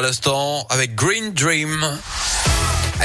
À l'instant, avec Green Dream.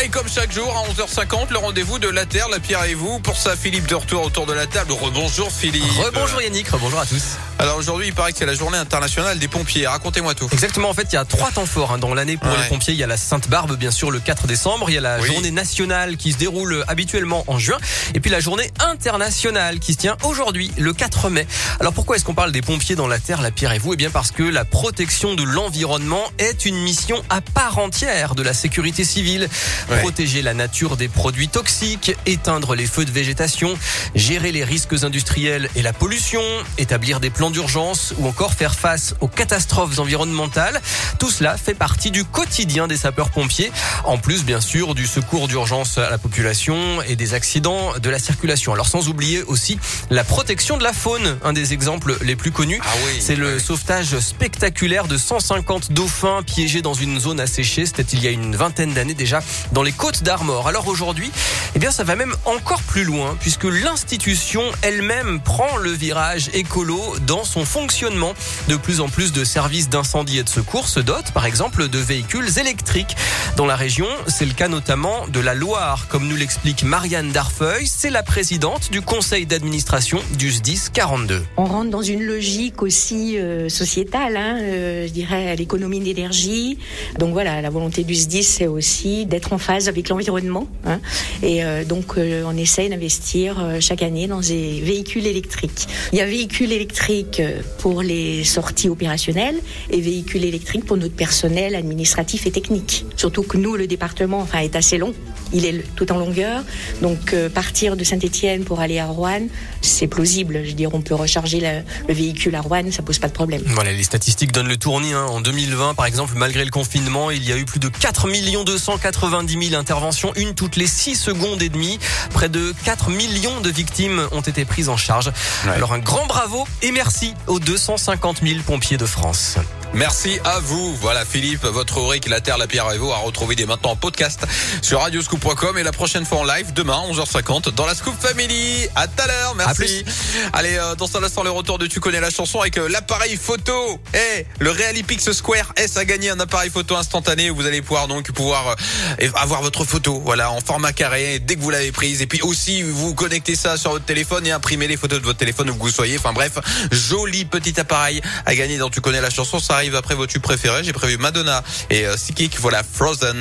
Et comme chaque jour, à 11h50, le rendez-vous de la Terre, la Pierre et vous. Pour ça, Philippe de retour autour de la table. Rebonjour Philippe. Rebonjour Yannick, rebonjour à tous. Alors aujourd'hui, il paraît que c'est la journée internationale des pompiers. Racontez-moi tout. Exactement, en fait, il y a trois temps forts hein, dans l'année pour Ouais. les pompiers. Il y a la Sainte-Barbe, bien sûr, le 4 décembre. Il y a la Oui. journée nationale qui se déroule habituellement en juin. Et puis la journée internationale qui se tient aujourd'hui, le 4 mai. Alors pourquoi est-ce qu'on parle des pompiers dans la Terre, la pierre et vous? Eh bien parce que la protection de l'environnement est une mission à part entière de la sécurité civile. Ouais. Protéger la nature des produits toxiques, éteindre les feux de végétation, gérer les risques industriels et la pollution, établir des plans d'urgence ou encore faire face aux catastrophes environnementales. Tout cela fait partie du quotidien des sapeurs-pompiers, en plus bien sûr du secours d'urgence à la population et des accidents de la circulation. Alors sans oublier aussi la protection de la faune, un des exemples les plus connus. Ah oui. C'est le sauvetage spectaculaire de 150 dauphins piégés dans une zone asséchée. C'était il y a une vingtaine d'années déjà dans les côtes d'Armor. Alors aujourd'hui, eh bien, ça va même encore plus loin puisque l'institution elle-même prend le virage écolo dans son fonctionnement. De plus en plus de services d'incendie et de secours se dotent, par exemple, de véhicules électriques. Dans la région, c'est le cas notamment de la Loire, comme nous l'explique Marianne Darfeuil. C'est la présidente du conseil d'administration du SDIS 42. On rentre dans une logique aussi euh, sociétale, hein, euh, je dirais, à l'économie d'énergie. Donc voilà, la volonté du SDIS, c'est aussi d'être en phase avec l'environnement. hein. et euh, donc, on essaye d'investir chaque année dans des véhicules électriques. Il y a véhicules électriques euh, pour les sorties opérationnelles et véhicules électriques pour notre personnel administratif et technique. Surtout que nous, le département, enfin, est assez long. Il est tout en longueur. Donc, euh, partir de Saint-Etienne pour aller à Rouen, c'est plausible. Je veux dire, on peut recharger la- le véhicule à Rouen, ça pose pas de problème. Voilà, les statistiques donnent le tournis. hein. En 2020, par exemple, malgré le confinement, il y a eu plus de 4 290 000 interventions, une toutes les 6 secondes et demie. Près de 4 millions de victimes ont été prises en charge. Ouais. Alors un grand bravo et merci aux 250 000 pompiers de France. Merci à vous. Voilà Philippe, votre rubrique La Terre, la Pierre et vous à retrouver dès maintenant en podcast sur radioscoop.com et la prochaine fois en live demain 11h50 dans la Scoop Family. À tout à l'heure, merci. Allez, euh, dans un instant le retour de Tu connais la chanson avec euh, l'appareil photo. Eh, le Realipix Square S a gagné un appareil photo instantané où vous allez pouvoir donc pouvoir euh, avoir votre photo voilà en format carré dès que vous l'avez prise et puis aussi vous connectez ça sur votre téléphone et imprimez les photos de votre téléphone où que vous soyez. Enfin bref, joli petit appareil à gagner dans Tu connais la chanson. Ça arrive après vos tubes préférés. J'ai prévu Madonna et euh, Sikik. Voilà Frozen.